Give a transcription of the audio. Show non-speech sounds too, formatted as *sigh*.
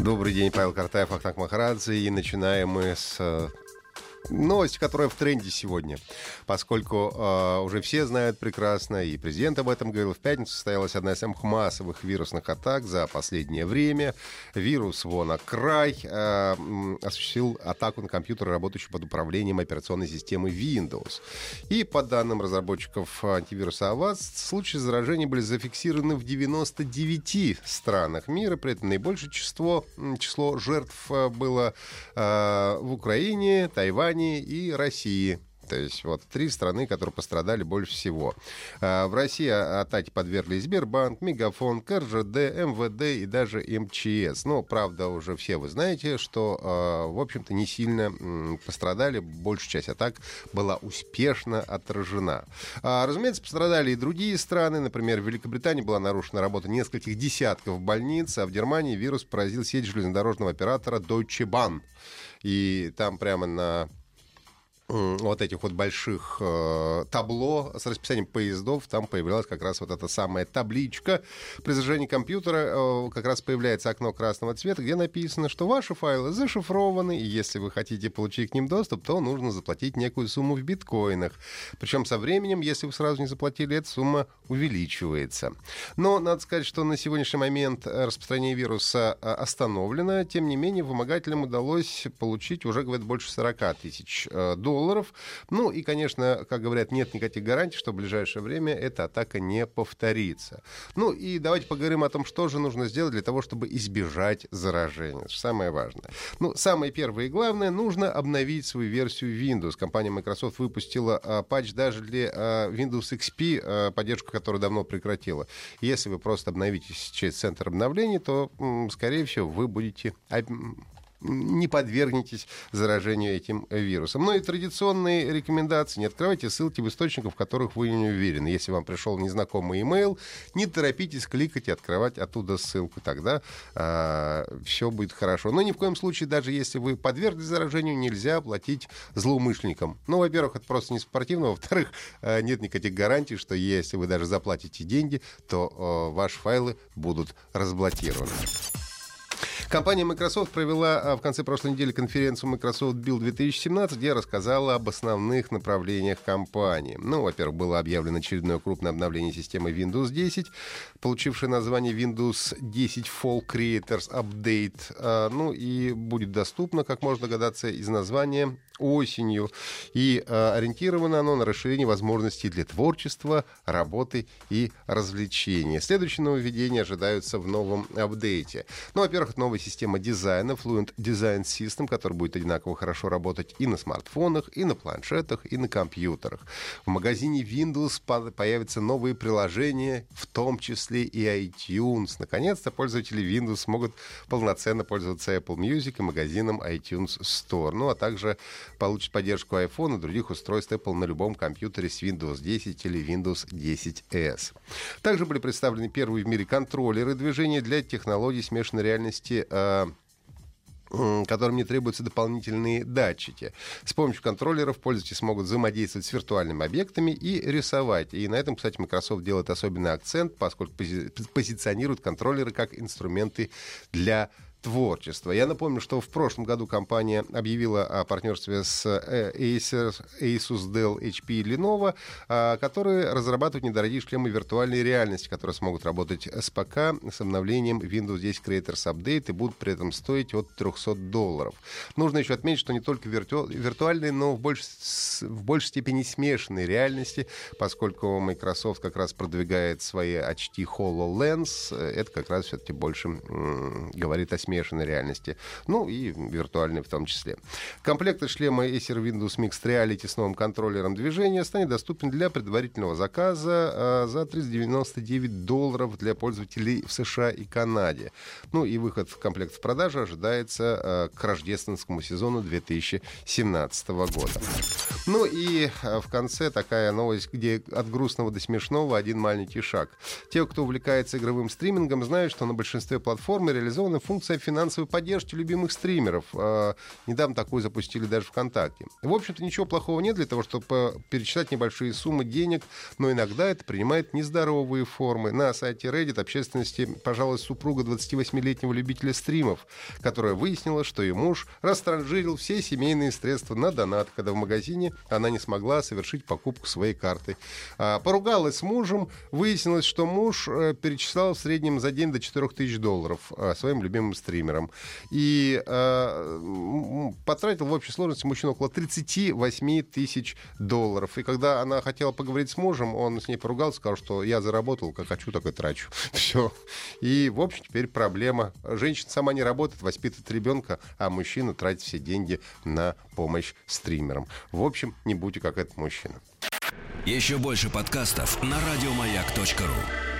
Добрый день, Павел Картаев, Ахтанг Махарадзе. И начинаем мы с э, новость, которая в тренде сегодня, поскольку э, уже все знают прекрасно, и президент об этом говорил, в пятницу состоялась одна из самых массовых вирусных атак за последнее время. Вирус WannaCry э, осуществил атаку на компьютер, работающий под управлением операционной системы Windows. И по данным разработчиков антивируса Avast, случаи заражения были зафиксированы в 99 странах мира, при этом наибольшее число, число жертв э, было э, в Украине, Тайване, Германии и России. То есть вот три страны, которые пострадали больше всего. А, в России атаке подвергли Сбербанк, Мегафон, КРЖД, МВД и даже МЧС. Но, правда, уже все вы знаете, что, а, в общем-то, не сильно пострадали. Большая часть атак была успешно отражена. А, разумеется, пострадали и другие страны. Например, в Великобритании была нарушена работа нескольких десятков больниц, а в Германии вирус поразил сеть железнодорожного оператора Deutsche Bahn. И там прямо на вот этих вот больших э, табло с расписанием поездов, там появлялась как раз вот эта самая табличка. При зажжении компьютера э, как раз появляется окно красного цвета, где написано, что ваши файлы зашифрованы, и если вы хотите получить к ним доступ, то нужно заплатить некую сумму в биткоинах. Причем со временем, если вы сразу не заплатили, эта сумма увеличивается. Но надо сказать, что на сегодняшний момент распространение вируса э, остановлено. Тем не менее, вымогателям удалось получить уже, говорят, больше 40 тысяч э, долларов долларов. Ну и, конечно, как говорят, нет никаких гарантий, что в ближайшее время эта атака не повторится. Ну и давайте поговорим о том, что же нужно сделать для того, чтобы избежать заражения. Это самое важное. Ну, самое первое и главное, нужно обновить свою версию Windows. Компания Microsoft выпустила а, патч даже для а, Windows XP, а, поддержку которой давно прекратила. Если вы просто обновитесь через центр обновлений, то, скорее всего, вы будете не подвергнетесь заражению этим вирусом. Ну и традиционные рекомендации. Не открывайте ссылки в источниках, в которых вы не уверены. Если вам пришел незнакомый email, не торопитесь кликать и открывать оттуда ссылку. Тогда э, а, все будет хорошо. Но ни в коем случае, даже если вы подверглись заражению, нельзя платить злоумышленникам. Ну, во-первых, это просто не спортивно. Во-вторых, э, нет никаких гарантий, что если вы даже заплатите деньги, то э, ваши файлы будут разблокированы. Компания Microsoft провела а, в конце прошлой недели конференцию Microsoft Build 2017, где рассказала об основных направлениях компании. Ну, во-первых, было объявлено очередное крупное обновление системы Windows 10, получившее название Windows 10 Fall Creators Update. А, ну и будет доступно, как можно догадаться из названия, осенью. И э, ориентировано оно на расширение возможностей для творчества, работы и развлечения. Следующие нововведения ожидаются в новом апдейте. Ну, во-первых, новая система дизайна Fluent Design System, которая будет одинаково хорошо работать и на смартфонах, и на планшетах, и на компьютерах. В магазине Windows появятся новые приложения, в том числе и iTunes. Наконец-то пользователи Windows смогут полноценно пользоваться Apple Music и магазином iTunes Store. Ну, а также получит поддержку iPhone и других устройств Apple на любом компьютере с Windows 10 или Windows 10S. Также были представлены первые в мире контроллеры движения для технологий смешанной реальности э, которым не требуются дополнительные датчики. С помощью контроллеров пользователи смогут взаимодействовать с виртуальными объектами и рисовать. И на этом, кстати, Microsoft делает особенный акцент, поскольку пози позиционирует контроллеры как инструменты для творчества. Я напомню, что в прошлом году компания объявила о партнерстве с э, Acer, Asus, Dell, HP и Lenovo, а, которые разрабатывают недорогие шлемы виртуальной реальности, которые смогут работать с ПК с обновлением Windows 10 Creators Update и будут при этом стоить от 300 долларов. Нужно еще отметить, что не только вирту... виртуальные, но в, больш... в большей степени смешанные реальности, поскольку Microsoft как раз продвигает свои HT HoloLens, это как раз все-таки больше м- говорит о смешанной реальности, ну и виртуальной в том числе. Комплекты шлема Acer Windows Mixed Reality с новым контроллером движения станет доступен для предварительного заказа а, за 399 долларов для пользователей в США и Канаде. Ну и выход в комплект в продажу ожидается а, к рождественскому сезону 2017 года. Ну и а, в конце такая новость, где от грустного до смешного один маленький шаг. Те, кто увлекается игровым стримингом, знают, что на большинстве платформ реализована функция финансовой поддержки любимых стримеров. Недавно такую запустили даже ВКонтакте. В общем-то, ничего плохого нет для того, чтобы перечислять небольшие суммы денег, но иногда это принимает нездоровые формы. На сайте Reddit общественности, пожалуй, супруга 28-летнего любителя стримов, которая выяснила, что ее муж растранжирил все семейные средства на донат, когда в магазине она не смогла совершить покупку своей карты. А, поругалась с мужем, выяснилось, что муж э, перечислял в среднем за день до 4000 долларов а, своим любимым стримерам. И а, потратил в общей сложности мужчина около 38 тысяч долларов. И когда она хотела поговорить с мужем, он с ней поругался, сказал, что я заработал, как хочу, так и трачу. *laughs* Все. И, в общем, теперь проблема. Женщина сама не работает, воспитывает ребенка, а мужчина тратит все деньги на помощь стримерам. В общем, не будьте как этот мужчина. Еще больше подкастов на радиомаяк.ру